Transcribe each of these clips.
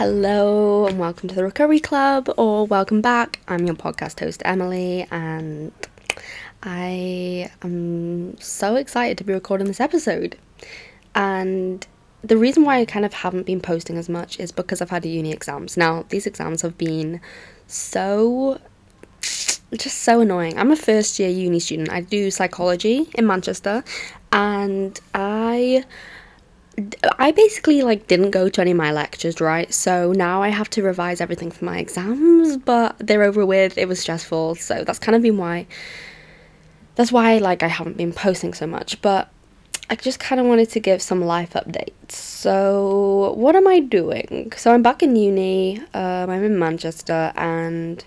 Hello and welcome to the Recovery Club, or welcome back. I'm your podcast host, Emily, and I am so excited to be recording this episode. And the reason why I kind of haven't been posting as much is because I've had uni exams. Now, these exams have been so just so annoying. I'm a first year uni student. I do psychology in Manchester, and I I basically like didn't go to any of my lectures, right? So now I have to revise everything for my exams, but they're over with. It was stressful, so that's kind of been why that's why like I haven't been posting so much, but I just kind of wanted to give some life updates. So, what am I doing? So, I'm back in uni. Um, I'm in Manchester, and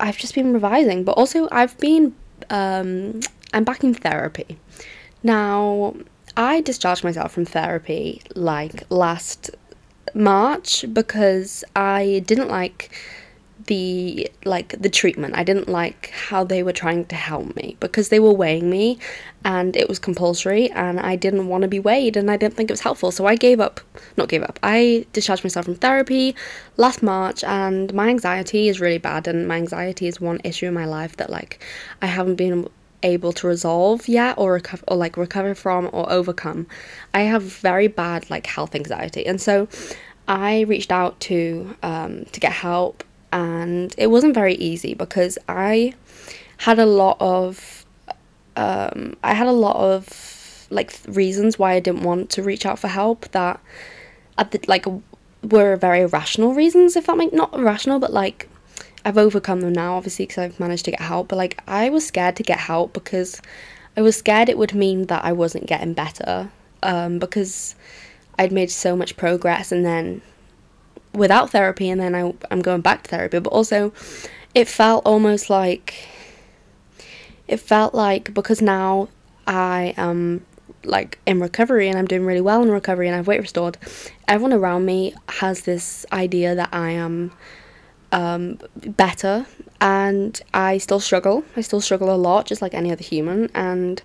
I've just been revising. But also, I've been um, I'm back in therapy now. I discharged myself from therapy like last March because I didn't like the like the treatment. I didn't like how they were trying to help me because they were weighing me and it was compulsory and I didn't want to be weighed and I didn't think it was helpful. So I gave up, not gave up. I discharged myself from therapy last March and my anxiety is really bad and my anxiety is one issue in my life that like I haven't been able to resolve yet or recover or like recover from or overcome. I have very bad like health anxiety, and so I reached out to um, to get help, and it wasn't very easy because I had a lot of um, I had a lot of like reasons why I didn't want to reach out for help that at the like were very rational reasons if that make not rational but like I've overcome them now, obviously, because I've managed to get help. But like, I was scared to get help because I was scared it would mean that I wasn't getting better. Um, because I'd made so much progress, and then without therapy, and then I, I'm going back to therapy. But also, it felt almost like it felt like because now I am like in recovery and I'm doing really well in recovery and I've weight restored, everyone around me has this idea that I am um, better and I still struggle. I still struggle a lot, just like any other human. And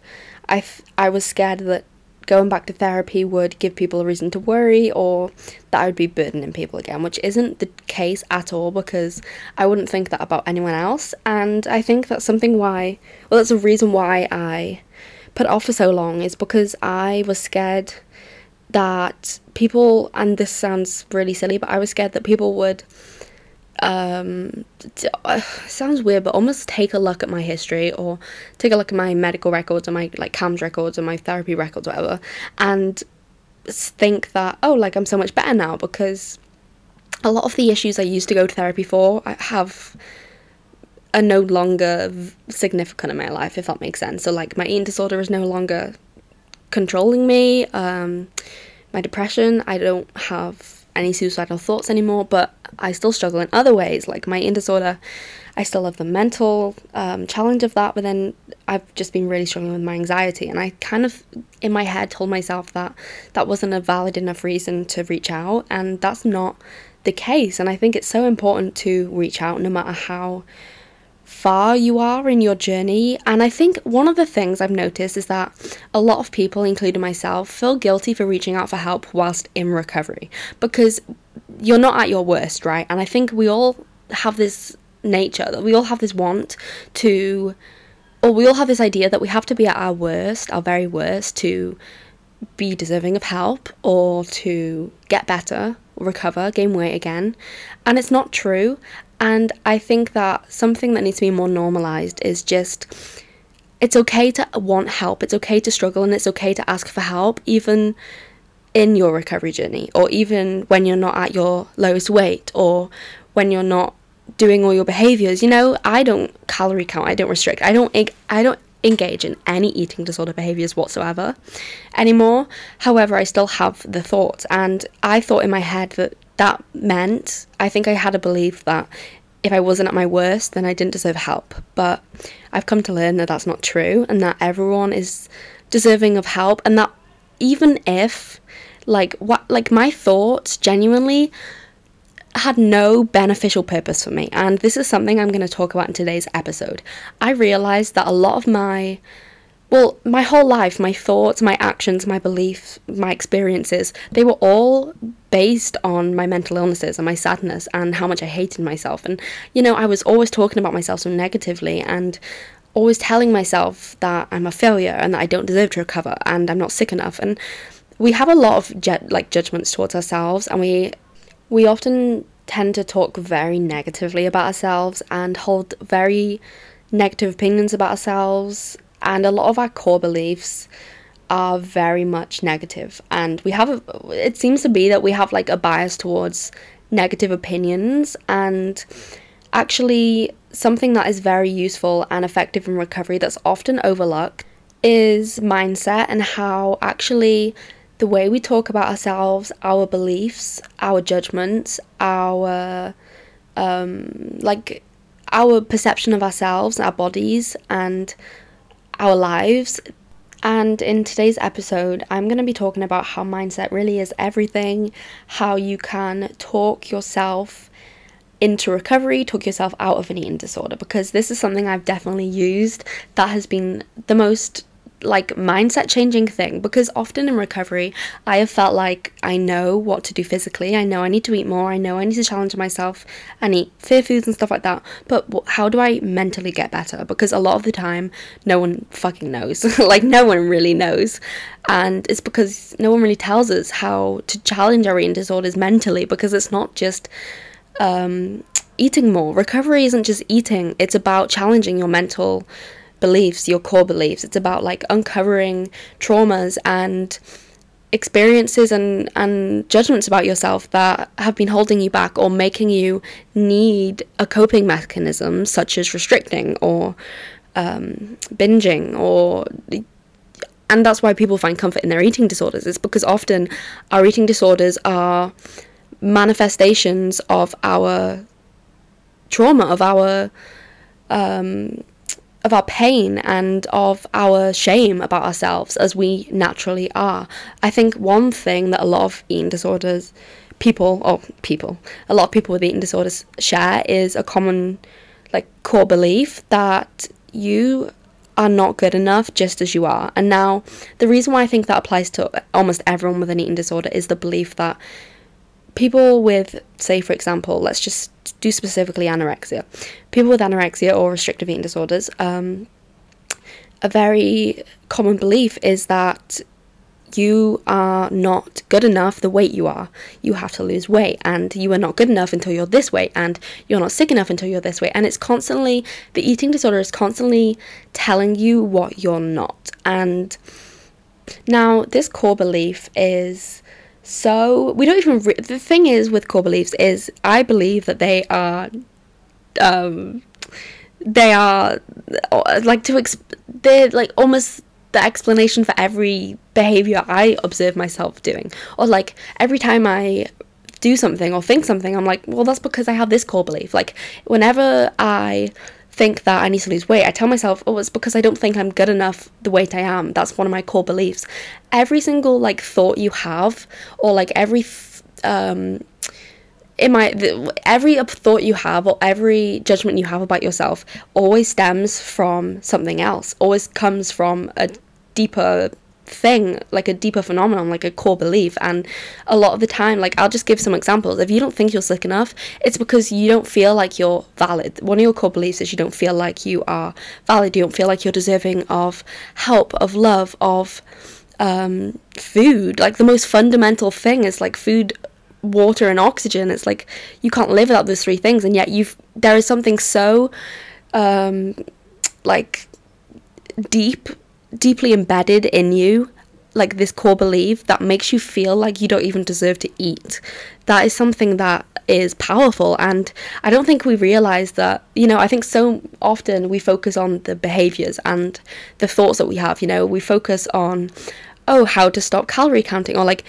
I, f- I was scared that going back to therapy would give people a reason to worry or that I would be burdening people again, which isn't the case at all because I wouldn't think that about anyone else. And I think that's something why, well, that's a reason why I put off for so long is because I was scared that people, and this sounds really silly, but I was scared that people would um, uh, sounds weird, but almost take a look at my history or take a look at my medical records or my like CAMHS records or my therapy records, whatever, and think that oh, like I'm so much better now because a lot of the issues I used to go to therapy for I have are no longer significant in my life, if that makes sense. So like my eating disorder is no longer controlling me. Um, my depression, I don't have any suicidal thoughts anymore, but I still struggle in other ways, like my eating disorder. I still have the mental um, challenge of that, but then I've just been really struggling with my anxiety. And I kind of, in my head, told myself that that wasn't a valid enough reason to reach out, and that's not the case. And I think it's so important to reach out no matter how far you are in your journey. And I think one of the things I've noticed is that a lot of people, including myself, feel guilty for reaching out for help whilst in recovery because you're not at your worst, right? And I think we all have this nature that we all have this want to, or we all have this idea that we have to be at our worst, our very worst, to be deserving of help or to get better, recover, gain weight again. And it's not true. And I think that something that needs to be more normalized is just it's okay to want help, it's okay to struggle, and it's okay to ask for help, even in your recovery journey, or even when you're not at your lowest weight, or when you're not doing all your behaviors. You know, I don't calorie count, I don't restrict, I don't, I don't engage in any eating disorder behaviors whatsoever anymore. However, I still have the thoughts, and I thought in my head that that meant I think I had a belief that if I wasn't at my worst, then I didn't deserve help. But I've come to learn that that's not true and that everyone is deserving of help and that even if like what like my thoughts genuinely had no beneficial purpose for me and this is something I'm going to talk about in today's episode. I realized that a lot of my well, my whole life, my thoughts, my actions, my beliefs, my experiences, they were all based on my mental illnesses and my sadness and how much I hated myself. And, you know, I was always talking about myself so negatively and always telling myself that I'm a failure and that I don't deserve to recover and I'm not sick enough. And we have a lot of ju- like judgments towards ourselves and we we often tend to talk very negatively about ourselves and hold very negative opinions about ourselves and a lot of our core beliefs are very much negative. And we have a, it seems to be that we have like a bias towards negative opinions. And actually something that is very useful and effective in recovery that's often overlooked is mindset and how actually the way we talk about ourselves, our beliefs, our judgments, our um, like our perception of ourselves, our bodies, and our lives. And in today's episode, I'm going to be talking about how mindset really is everything, how you can talk yourself into recovery, talk yourself out of an eating disorder, because this is something I've definitely used that has been the most like mindset changing thing because often in recovery I have felt like I know what to do physically. I know I need to eat more. I know I need to challenge myself and eat fear foods and stuff like that. But how do I mentally get better? Because a lot of the time no one fucking knows. like no one really knows. And it's because no one really tells us how to challenge our eating disorders mentally because it's not just um, eating more. Recovery isn't just eating. It's about challenging your mental beliefs, your core beliefs. It's about like uncovering traumas and experiences and, and judgments about yourself that have been holding you back or making you need a coping mechanism such as restricting or um, binging or and that's why people find comfort in their eating disorders it's because often our eating disorders are manifestations of our trauma of our um, of our pain and of our shame about ourselves as we naturally are. I think one thing that a lot of eating disorders people or people a lot of people with eating disorders share is a common like core belief that you are not good enough just as you are. And now the reason why I think that applies to almost everyone with an eating disorder is the belief that people with say for example, let's just do specifically anorexia. People with anorexia or restrictive eating disorders, um, a very common belief is that you are not good enough the weight you are. You have to lose weight, and you are not good enough until you're this weight, and you're not sick enough until you're this weight. And it's constantly, the eating disorder is constantly telling you what you're not. And now, this core belief is so we don't even re- the thing is with core beliefs is i believe that they are um they are uh, like to exp- they're like almost the explanation for every behavior i observe myself doing. Or like every time i do something or think something i'm like well that's because i have this core belief. Like whenever i think that I need to lose weight. I tell myself, oh, it's because I don't think I'm good enough the weight I am. That's one of my core beliefs. Every single like thought you have, or like every um, in my the, every thought you have or every judgment you have about yourself always stems from something else. Always comes from a deeper thing, like a deeper phenomenon, like a core belief. And a lot of the time, like I'll just give some examples. If you don't think you're sick enough, it's because you don't feel like you're valid. One of your core beliefs is you don't feel like you are valid. You don't feel like you're deserving of help, of love, of um, food. Like the most fundamental thing is like food water and oxygen it's like you can't live without those three things and yet you've there is something so um like deep deeply embedded in you like this core belief that makes you feel like you don't even deserve to eat. That is something that is powerful and I don't think we realize that, you know, I think so often we focus on the behaviors and the thoughts that we have, you know, we focus on oh, how to stop calorie counting or like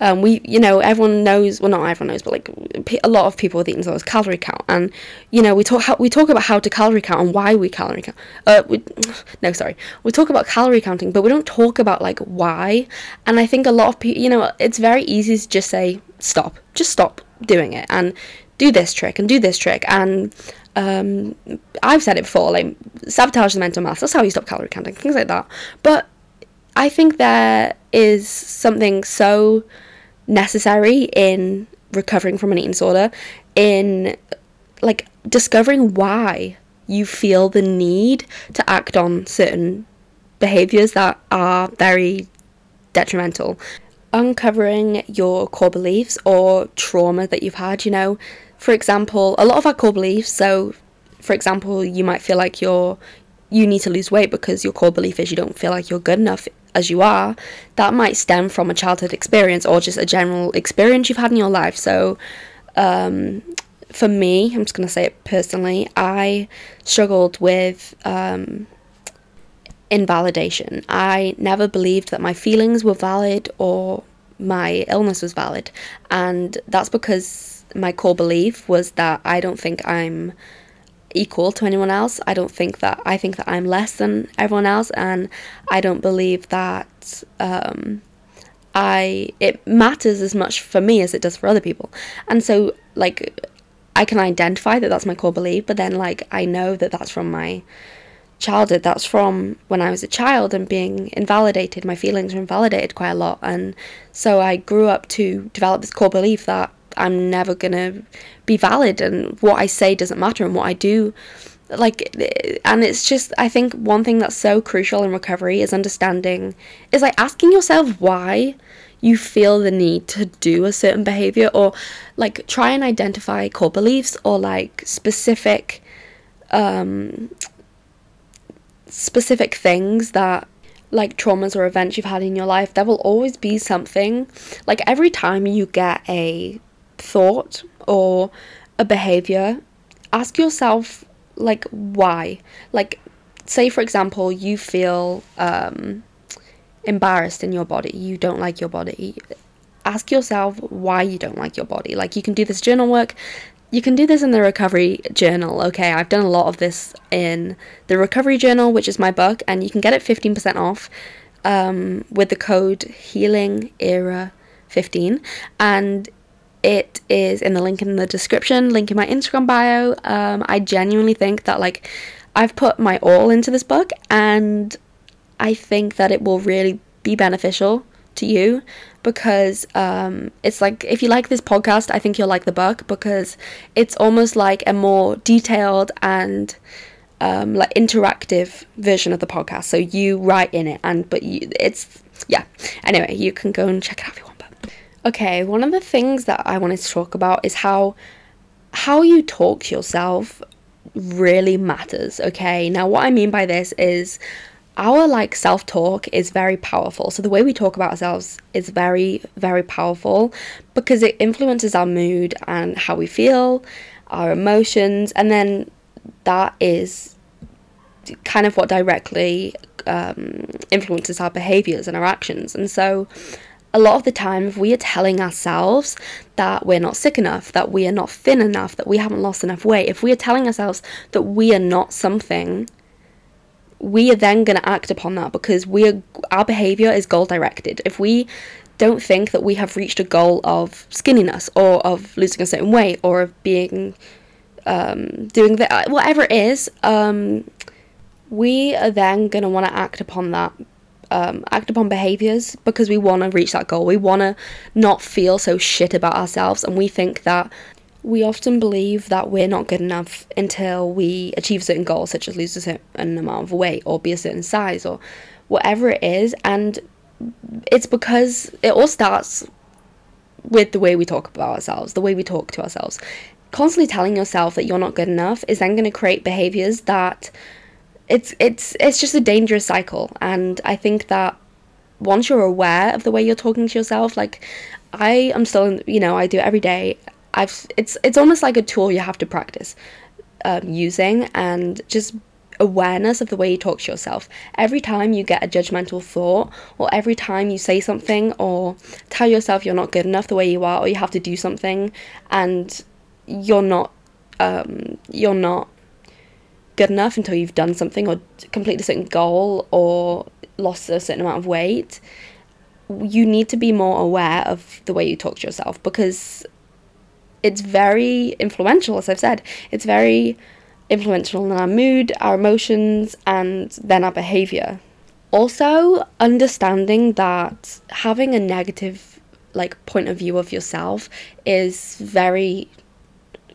um, we, you know, everyone knows. Well, not everyone knows, but like a lot of people with eating disorders calorie count, and you know, we talk we talk about how to calorie count and why we calorie count. Uh, we, no, sorry, we talk about calorie counting, but we don't talk about like why. And I think a lot of people, you know, it's very easy to just say stop, just stop doing it, and do this trick and do this trick, and um, I've said it before, like sabotage the mental math. That's how you stop calorie counting, things like that. But I think there is something so necessary in recovering from an eating disorder, in like discovering why you feel the need to act on certain behaviors that are very detrimental. Uncovering your core beliefs or trauma that you've had, you know, for example, a lot of our core beliefs, so for example, you might feel like you're you need to lose weight because your core belief is you don't feel like you're good enough as you are, that might stem from a childhood experience or just a general experience you've had in your life. So, um, for me, I'm just going to say it personally, I struggled with um, invalidation. I never believed that my feelings were valid or my illness was valid. And that's because my core belief was that I don't think I'm equal to anyone else. I don't think that I think that I'm less than everyone else, and I don't believe that um, I it matters as much for me as it does for other people. And so, like, I can identify that that's my core belief, but then like I know that that's from my childhood. That's from when I was a child and being invalidated. My feelings were invalidated quite a lot, and so I grew up to develop this core belief that I'm never gonna be valid and what I say doesn't matter and what I do like and it's just I think one thing that's so crucial in recovery is understanding is like asking yourself why you feel the need to do a certain behavior or like try and identify core beliefs or like specific um specific things that like traumas or events you've had in your life there will always be something like every time you get a thought or a behavior, ask yourself, like, why? Like, say, for example, you feel um, embarrassed in your body, you don't like your body. Ask yourself why you don't like your body. Like, you can do this journal work. You can do this in the recovery journal. Okay, I've done a lot of this in the recovery journal, which is my book, and you can get it 15% off um, with the code healing era 15 and it is in the link in the description, link in my Instagram bio. Um, I genuinely think that like I've put my all into this book, and I think that it will really be beneficial to you because um, it's like if you like this podcast, I think you'll like the book because it's almost like a more detailed and um, like interactive version of the podcast. So you write in it, and but you, it's yeah. Anyway, you can go and check it out if you want. Okay, one of the things that I wanted to talk about is how how you talk to yourself really matters, okay? Now what I mean by this is our like self-talk is very powerful. So the way we talk about ourselves is very very powerful because it influences our mood and how we feel, our emotions, and then that is kind of what directly um, influences our behaviors and our actions. And so a lot of the time, if we are telling ourselves that we're not sick enough, that we are not thin enough, that we haven't lost enough weight, if we are telling ourselves that we are not something, we are then going to act upon that because we are, our behavior is goal directed. If we don't think that we have reached a goal of skinniness or of losing a certain weight or of being um, doing that, whatever it is, um, we are then going to want to act upon that um, act upon behaviors because we want to reach that goal. We want to not feel so shit about ourselves, and we think that we often believe that we're not good enough until we achieve certain goals, such as lose a certain amount of weight or be a certain size or whatever it is. And it's because it all starts with the way we talk about ourselves, the way we talk to ourselves. Constantly telling yourself that you're not good enough is then going to create behaviors that it's it's it's just a dangerous cycle. And i think that once you're aware of the way you're talking to yourself like i am still you know i do it every day. I've it's it's almost like a tool you have to practice um, using and just awareness of the way you talk to yourself. Every time you get a judgmental thought or every time you say something or tell yourself you're not good enough the way you are or you have to do something and you're not um, you're not good enough until you've done something or completed a certain goal or lost a certain amount of weight, you need to be more aware of the way you talk to yourself because it's very influential, as I've said. It's very influential in our mood, our emotions, and then our behavior. Also, understanding that having a negative like point of view of yourself is very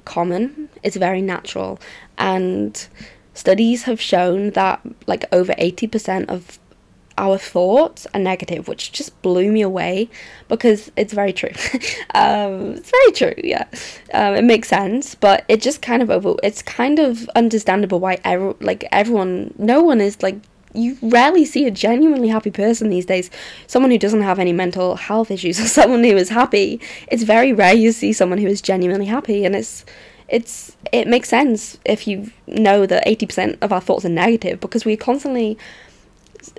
common, it's very natural, and studies have shown that like over 80% of our thoughts are negative, which just blew me away because it's very true. um, it's very true, yeah. Um, it makes sense, but it just kind of over. It's kind of understandable why every, like everyone, no one is like you rarely see a genuinely happy person these days. Someone who doesn't have any mental health issues or someone who is happy. It's very rare you see someone who is genuinely happy, and it's it's it makes sense if you know that 80% of our thoughts are negative because we constantly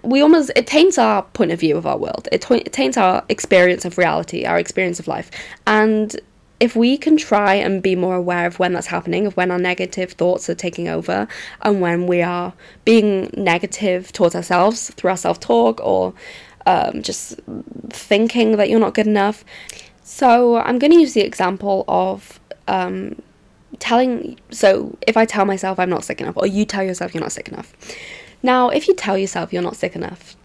we almost it taints our point of view of our world. It, it taints our experience of reality, our experience of life, and if we can try and be more aware of when that's happening, of when our negative thoughts are taking over, and when we are being negative towards ourselves through our self talk or um, just thinking that you're not good enough. So, I'm going to use the example of um, telling. So, if I tell myself I'm not sick enough, or you tell yourself you're not sick enough, now, if you tell yourself you're not sick enough,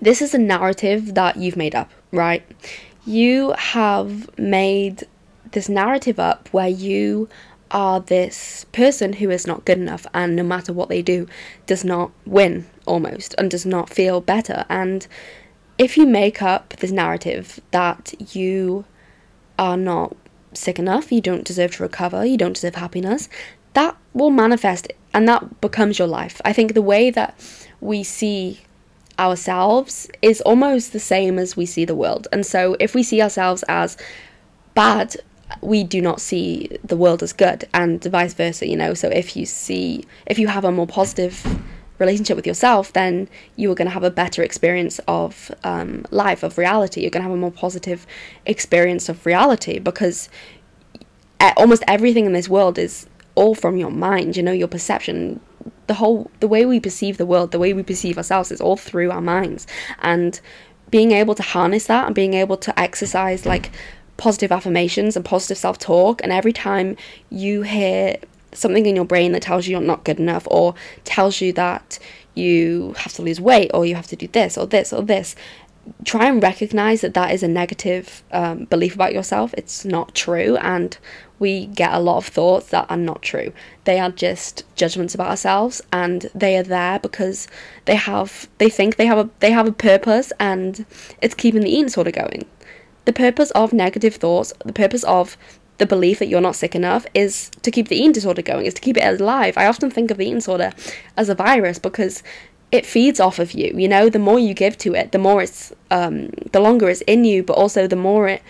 this is a narrative that you've made up, right? You have made this narrative up where you are this person who is not good enough and no matter what they do does not win almost and does not feel better and if you make up this narrative that you are not sick enough you don't deserve to recover you don't deserve happiness that will manifest and that becomes your life. I think the way that we see ourselves is almost the same as we see the world. And so if we see ourselves as bad, we do not see the world as good and vice versa, you know. So if you see if you have a more positive relationship with yourself, then you are going to have a better experience of um, life, of reality. You're going to have a more positive experience of reality because almost everything in this world is all from your mind, you know, your perception. The whole the way we perceive the world, the way we perceive ourselves is all through our minds. And being able to harness that and being able to exercise like positive affirmations and positive self talk and every time you hear something in your brain that tells you you're not good enough or tells you that you have to lose weight or you have to do this or this or this try and recognize that that is a negative um, belief about yourself it's not true and we get a lot of thoughts that are not true. They are just judgments about ourselves and they are there because they have they think they have a they have a purpose and it's keeping the eating disorder going. The purpose of negative thoughts, the purpose of the belief that you're not sick enough is to keep the eating disorder going, is to keep it alive. I often think of the eating disorder as a virus because it feeds off of you. You know, the more you give to it, the more it's, um, the longer it's in you, but also the more it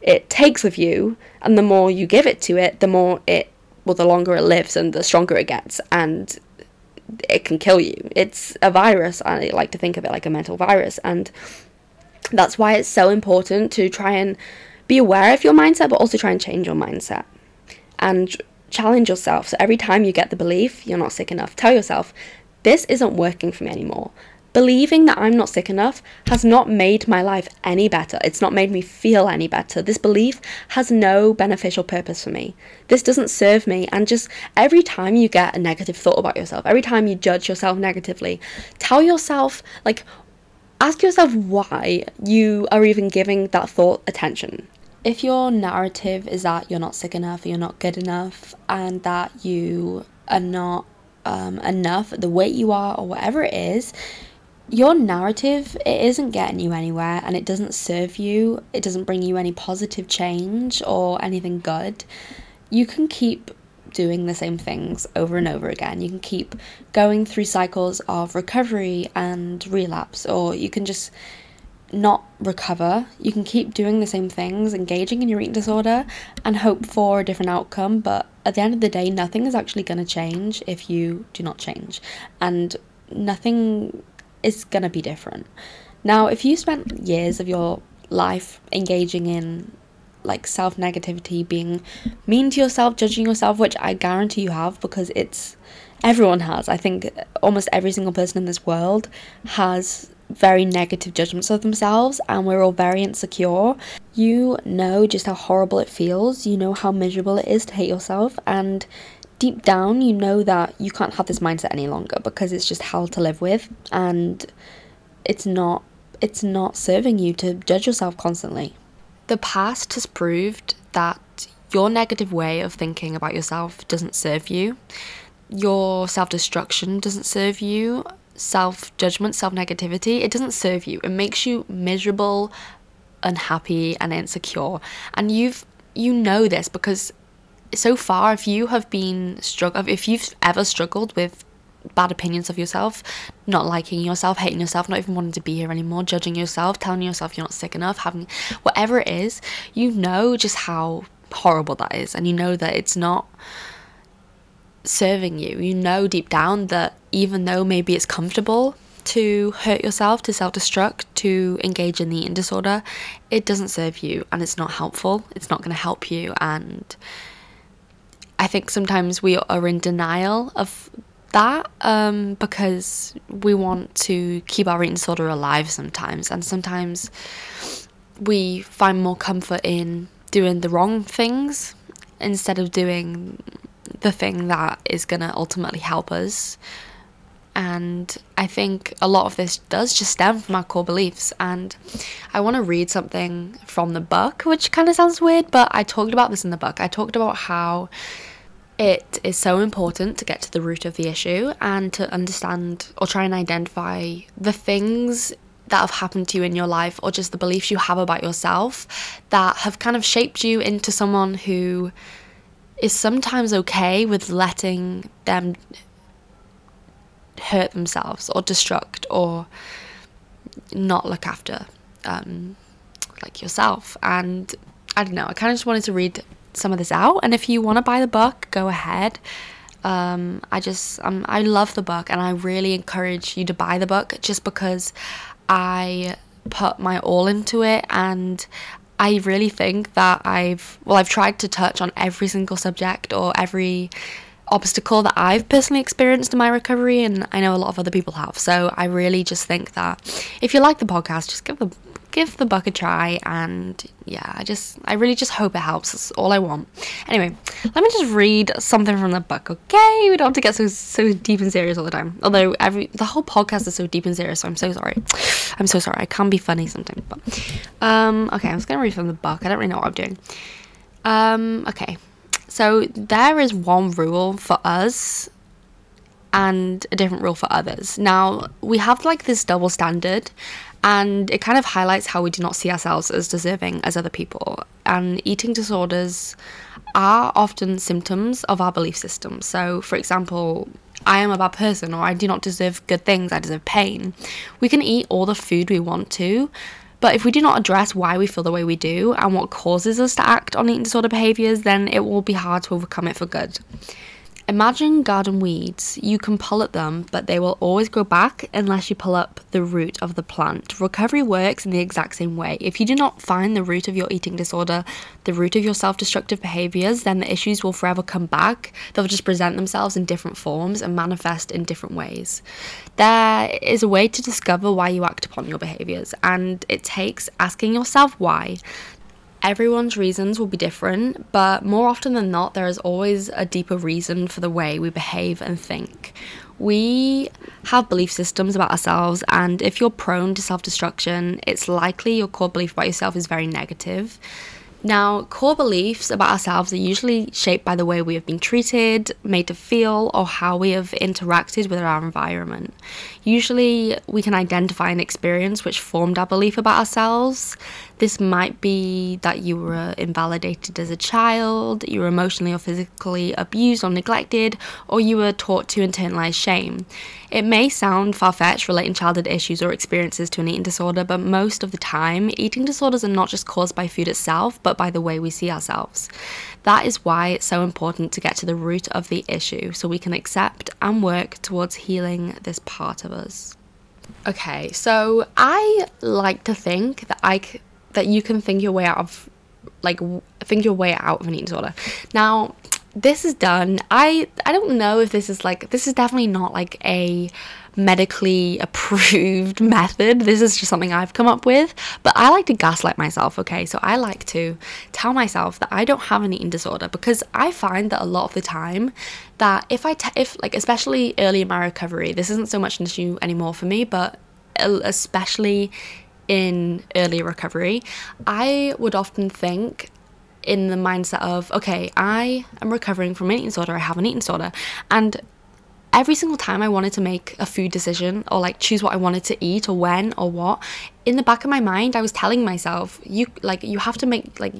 it takes of you, and the more you give it to it, the more it, well, the longer it lives and the stronger it gets, and it can kill you. It's a virus. I like to think of it like a mental virus, and that's why it's so important to try and be aware of your mindset, but also try and change your mindset and challenge yourself. So every time you get the belief you're not sick enough, tell yourself, this isn't working for me anymore. Believing that I'm not sick enough has not made my life any better. It's not made me feel any better. This belief has no beneficial purpose for me. This doesn't serve me. And just every time you get a negative thought about yourself, every time you judge yourself negatively, tell yourself, like, ask yourself why you are even giving that thought attention. If your narrative is that you're not sick enough, you're not good enough, and that you are not um, enough the weight you are, or whatever it is, your narrative it isn't getting you anywhere and it doesn't serve you it doesn't bring you any positive change or anything good you can keep doing the same things over and over again. You can keep going through cycles of recovery and relapse or you can just not recover you can keep doing the same things engaging in your eating disorder and hope for a different outcome but at the end of the day nothing is actually going to change if you do not change and nothing is going to be different. Now, if you spent years of your life engaging in like self negativity, being mean to yourself, judging yourself, which I guarantee you have because it's everyone has. I think almost every single person in this world has very negative judgments of themselves and we're all very insecure. You know just how horrible it feels, you know how miserable it is to hate yourself, and deep down you know that you can't have this mindset any longer because it's just hell to live with and it's not it's not serving you to judge yourself constantly. The past has proved that your negative way of thinking about yourself doesn't serve you. Your self-destruction doesn't serve you. Self-judgment, self-negativity, it doesn't serve you. It makes you miserable, unhappy and insecure. And you've you know this because so far if you have been struggle if you've ever struggled with bad opinions of yourself, not liking yourself, hating yourself, not even wanting to be here anymore, judging yourself, telling yourself you're not sick enough, having whatever it is, you know just how horrible that is and you know that it's not serving you. You know deep down that even though maybe it's comfortable to hurt yourself, to self destruct, to engage in the eating disorder, it doesn't serve you and it's not helpful. It's not going to help you. And I think sometimes we are in denial of that um, because we want to keep our eating disorder alive sometimes. And sometimes we find more comfort in doing the wrong things instead of doing the thing that is going to ultimately help us and I think a lot of this does just stem from our core beliefs. And I want to read something from the book, which kind of sounds weird, but I talked about this in the book. I talked about how it is so important to get to the root of the issue and to understand or try and identify the things that have happened to you in your life or just the beliefs you have about yourself that have kind of shaped you into someone who is sometimes okay with letting them hurt themselves or destruct or not look after um, like yourself. And I don't know, I kind of just wanted to read some of this out. And if you want to buy the book, go ahead. Um, I just um, I love the book, and I really encourage you to buy the book just because I put my all into it, and I really think that I've well I've tried to touch on every single subject or every obstacle that I've personally experienced in my recovery, and I know a lot of other people have. So I really just think that if you like the podcast, just give the give the book a try. And yeah, I just I really just hope it helps. That's all I want. Anyway, let me just read something from the book. Okay, we don't have to get so so deep and serious all the time. Although every the whole podcast is so deep and serious, so I'm so sorry. I'm so sorry. I can't be funny sometimes, but um, okay, I'm just gonna read from the book. I don't really know what I'm doing. Um, okay. So there is one rule for us and a different rule for others. Now, we have like this double standard and it kind of highlights how we do not see ourselves as deserving as other people. And eating disorders are often symptoms of our belief system. So, for example, I am a bad person or I do not deserve good things, I deserve pain. We can eat all the food we want to, but if we do not address why we feel the way we do and what causes us to act on eating disorder behaviours, then it will be hard to overcome it for good. Imagine garden weeds. You can pull at them, but they will always grow back unless you pull up the root of the plant. Recovery works in the exact same way. If you do not find the root of your eating disorder, the root of your self destructive behaviors, then the issues will forever come back. They'll just present themselves in different forms and manifest in different ways. There is a way to discover why you act upon your behaviors, and it takes asking yourself why. Everyone's reasons will be different, but more often than not, there is always a deeper reason for the way we behave and think. We have belief systems about ourselves, and if you're prone to self destruction, it's likely your core belief about yourself is very negative. Now, core beliefs about ourselves are usually shaped by the way we have been treated, made to feel, or how we have interacted with our environment. Usually, we can identify an experience which formed our belief about ourselves. This might be that you were invalidated as a child, you were emotionally or physically abused or neglected, or you were taught to internalize shame. It may sound far fetched relating childhood issues or experiences to an eating disorder, but most of the time, eating disorders are not just caused by food itself, but by the way we see ourselves. That is why it's so important to get to the root of the issue so we can accept and work towards healing this part of us. Okay, so I like to think that I that you can think your way out of like think your way out of an eating disorder. Now, this is done. I I don't know if this is like this is definitely not like a medically approved method. This is just something I've come up with, but I like to gaslight myself, okay? So I like to tell myself that I don't have an eating disorder because I find that a lot of the time that if I te- if like especially early in my recovery, this isn't so much an issue anymore for me, but especially in early recovery, I would often think in the mindset of, okay, I am recovering from an eating disorder, I have an eating disorder. And every single time I wanted to make a food decision or like choose what I wanted to eat or when or what, in the back of my mind, I was telling myself, you like, you have to make, like,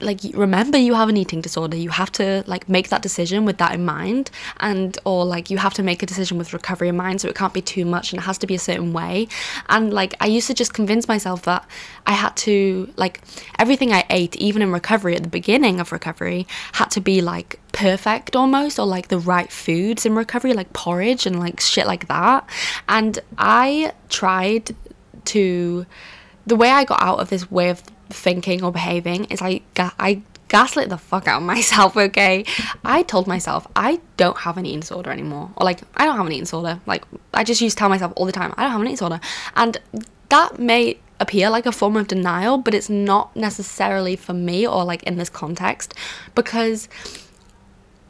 like remember you have an eating disorder you have to like make that decision with that in mind and or like you have to make a decision with recovery in mind so it can't be too much and it has to be a certain way. And like i used to just convince myself that i had to like everything i ate even in recovery at the beginning of recovery had to be like perfect almost or like the right foods in recovery like porridge and like shit like that. And i tried to the way i got out of this way of thinking or behaving is I ga- I gaslit the fuck out of myself, okay? I told myself I don't have an eating disorder anymore. Or like I don't have an eating disorder. Like I just used to tell myself all the time, I don't have an eating disorder. And that may appear like a form of denial, but it's not necessarily for me or like in this context because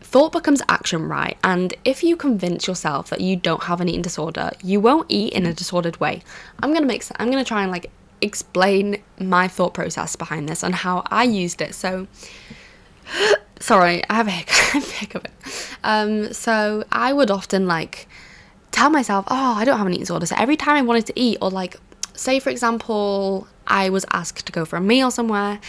thought becomes action, right? And if you convince yourself that you don't have an eating disorder, you won't eat in a disordered way. I'm gonna make. I'm gonna try and like explain my thought process behind this and how I used it. So, sorry, I have a hiccup. Um, so I would often like tell myself, "Oh, I don't have an eating disorder." So every time I wanted to eat, or like, say for example, I was asked to go for a meal somewhere.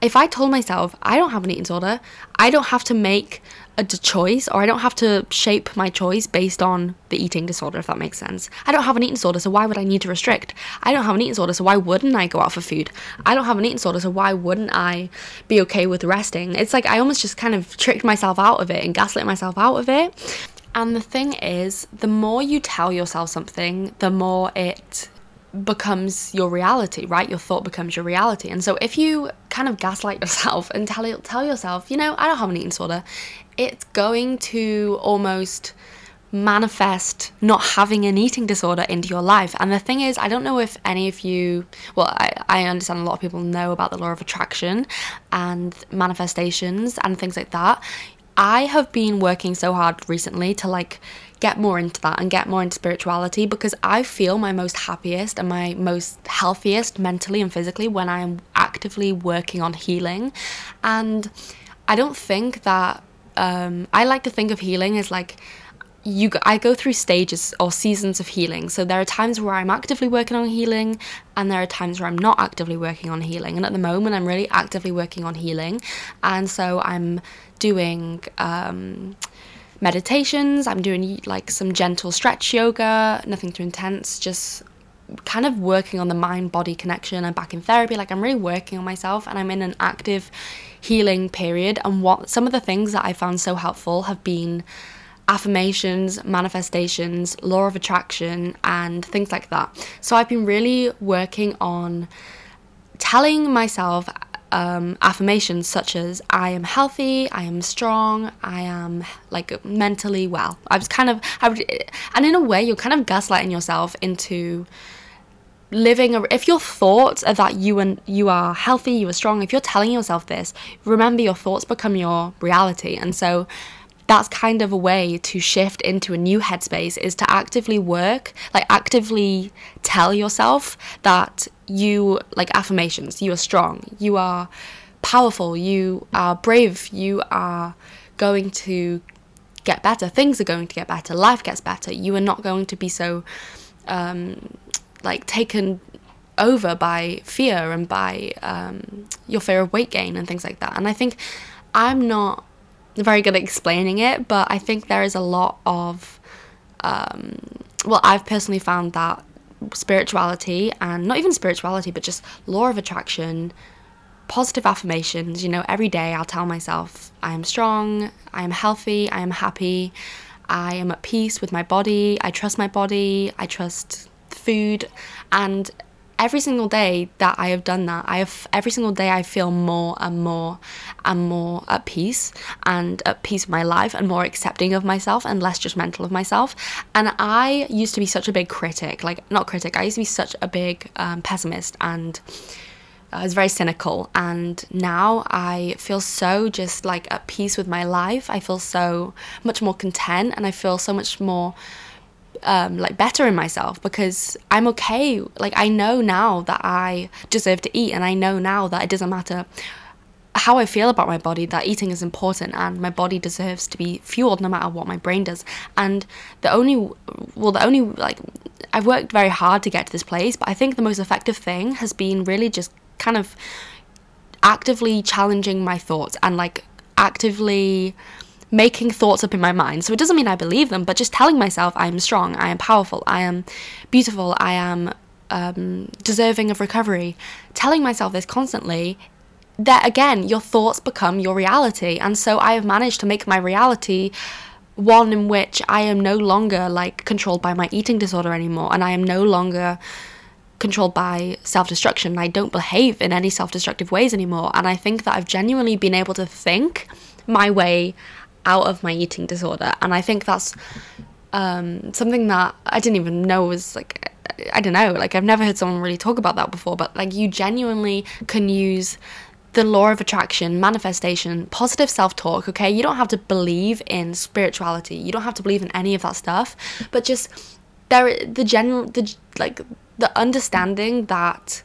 If I told myself I don't have an eating disorder, I don't have to make a choice or I don't have to shape my choice based on the eating disorder, if that makes sense. I don't have an eating disorder, so why would I need to restrict? I don't have an eating disorder, so why wouldn't I go out for food? I don't have an eating disorder, so why wouldn't I be okay with resting? It's like I almost just kind of tricked myself out of it and gaslit myself out of it. And the thing is, the more you tell yourself something, the more it becomes your reality, right? Your thought becomes your reality. And so if you kind of gaslight yourself and tell tell yourself, you know, I don't have an eating disorder, it's going to almost manifest not having an eating disorder into your life. And the thing is, I don't know if any of you, well, I, I understand a lot of people know about the law of attraction and manifestations and things like that. I have been working so hard recently to like get more into that and get more into spirituality because I feel my most happiest and my most healthiest mentally and physically when I am actively working on healing. And I don't think that um, I like to think of healing as like you I go through stages or seasons of healing. So there are times where I'm actively working on healing and there are times where I'm not actively working on healing. And at the moment I'm really actively working on healing. And so I'm doing um, meditations. I'm doing like some gentle stretch yoga, nothing too intense, just kind of working on the mind body connection. I'm back in therapy, like I'm really working on myself and I'm in an active healing period. And what some of the things that I found so helpful have been affirmations, manifestations, law of attraction, and things like that. So I've been really working on telling myself um, affirmations such as I am healthy, I am strong, I am like mentally well. I was kind of, I would, and in a way, you're kind of gaslighting yourself into living a, if your thoughts are that you and you are healthy you are strong if you're telling yourself this remember your thoughts become your reality and so that's kind of a way to shift into a new headspace is to actively work like actively tell yourself that you like affirmations you are strong you are powerful you are brave you are going to get better things are going to get better life gets better. You are not going to be so um, like taken over by fear and by um, your fear of weight gain and things like that. And i think i'm not very good at explaining it, but I think there is a lot of, um, well, I've personally found that spirituality and not even spirituality, but just law of attraction, positive affirmations. You know, every day I'll tell myself, I am strong, I am healthy, I am happy, I am at peace with my body, I trust my body, I trust food, and every single day that I have done that, I have every single day I feel more and more and more at peace and at peace with my life and more accepting of myself and less judgmental of myself. And I used to be such a big critic, like not critic. I used to be such a big um, pessimist and. I was very cynical, and now I feel so just like at peace with my life. I feel so much more content, and I feel so much more um, like better in myself because I'm okay. Like I know now that I deserve to eat, and I know now that it doesn't matter how I feel about my body. That eating is important, and my body deserves to be fueled no matter what my brain does. And the only, well, the only like I've worked very hard to get to this place, but I think the most effective thing has been really just kind of actively challenging my thoughts and like actively making thoughts up in my mind. So it doesn't mean I believe them, but just telling myself I am strong, I am powerful, I am beautiful, I am um, deserving of recovery. Telling myself this constantly, that again, your thoughts become your reality. And so I have managed to make my reality one in which I am no longer like controlled by my eating disorder anymore, and I am no longer controlled by self destruction. I don't behave in any self destructive ways anymore. And I think that I've genuinely been able to think my way out of my eating disorder. And I think that's um, something that I didn't even know was like, I don't know, like I've never heard someone really talk about that before, but like you genuinely can use the law of attraction, manifestation, positive self talk, okay? You don't have to believe in spirituality, you don't have to believe in any of that stuff, but just there, the general, the like, the understanding that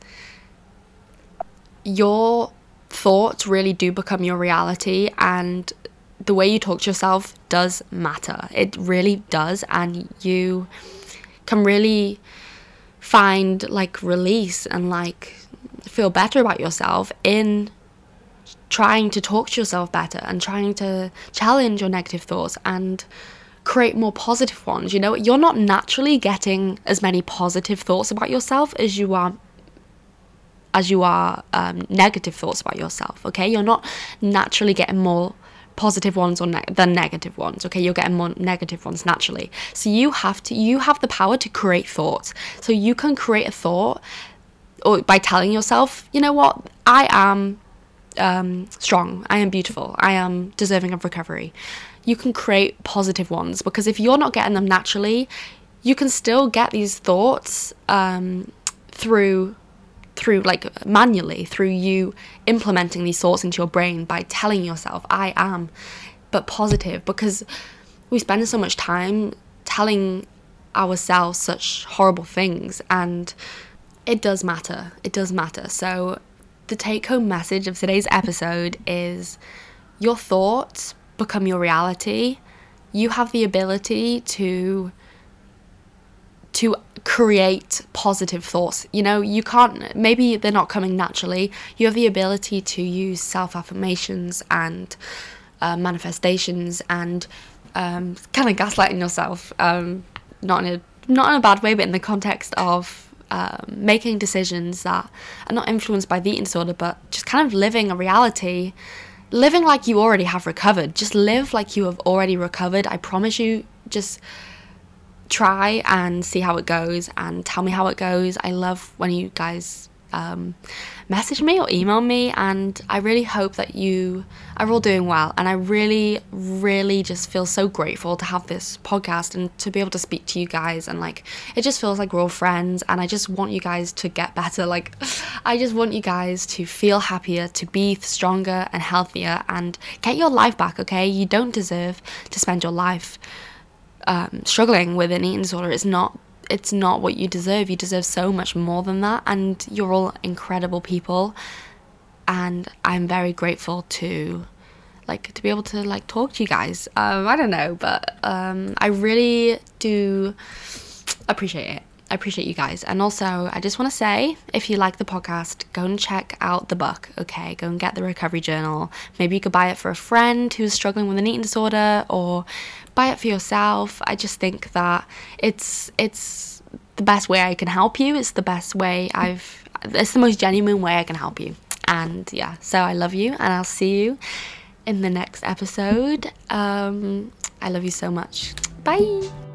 your thoughts really do become your reality and the way you talk to yourself does matter. It really does. And you can really find like release and like feel better about yourself in trying to talk to yourself better and trying to challenge your negative thoughts and create more positive ones. You know, you're not naturally getting as many positive thoughts about yourself as you are as you are um, negative thoughts about yourself. Okay, you're not naturally getting more positive ones or ne- than negative ones okay? You're getting more negative ones naturally. So you have to you have the power to create thoughts. So you can create a thought or by telling yourself you know what? I am um, strong. I am beautiful. I am deserving of recovery. You can create positive ones because if you're not getting them naturally you can still get these thoughts um, through through like manually through you implementing these thoughts into your brain by telling yourself i am but positive because we spend so much time telling ourselves such horrible things and it does matter. It does matter. So the take home message of today's episode is your thoughts become your reality. You have the ability to to create positive thoughts. You know, you can't, maybe they're not coming naturally. You have the ability to use self affirmations and uh, manifestations and um, kind of gaslighting yourself, um, not in a not in a bad way, but in the context of um, making decisions that are not influenced by the eating disorder, but just kind of living a reality, living like you already have recovered. Just live like you have already recovered. I promise you. Just try and see how it goes and tell me how it goes. I love when you guys um, message me or email me, and I really hope that you are all doing well. And I really, really just feel so grateful to have this podcast and to be able to speak to you guys. And like, it just feels like we're all friends, and I just want you guys to get better. Like, I just want you guys to feel happier, to be stronger and healthier, and get your life back, okay? You don't deserve to spend your life um, struggling with an eating disorder is not it's not what you deserve. You deserve so much more than that, and you're all incredible people. And I'm very grateful to like to be able to like talk to you guys. Um, I don't know, but um, I really do appreciate it. I appreciate you guys. And also, I just want to say if you like the podcast, go and check out the book, okay? Go and get the recovery journal. Maybe you could buy it for a friend who's struggling with an eating disorder or buy it for yourself. I just think that it's it's the best way I can help you. It's the best way I've it's the most genuine way I can help you. And yeah, so I love you and I'll see you in the next episode. Um, I love you so much. Bye.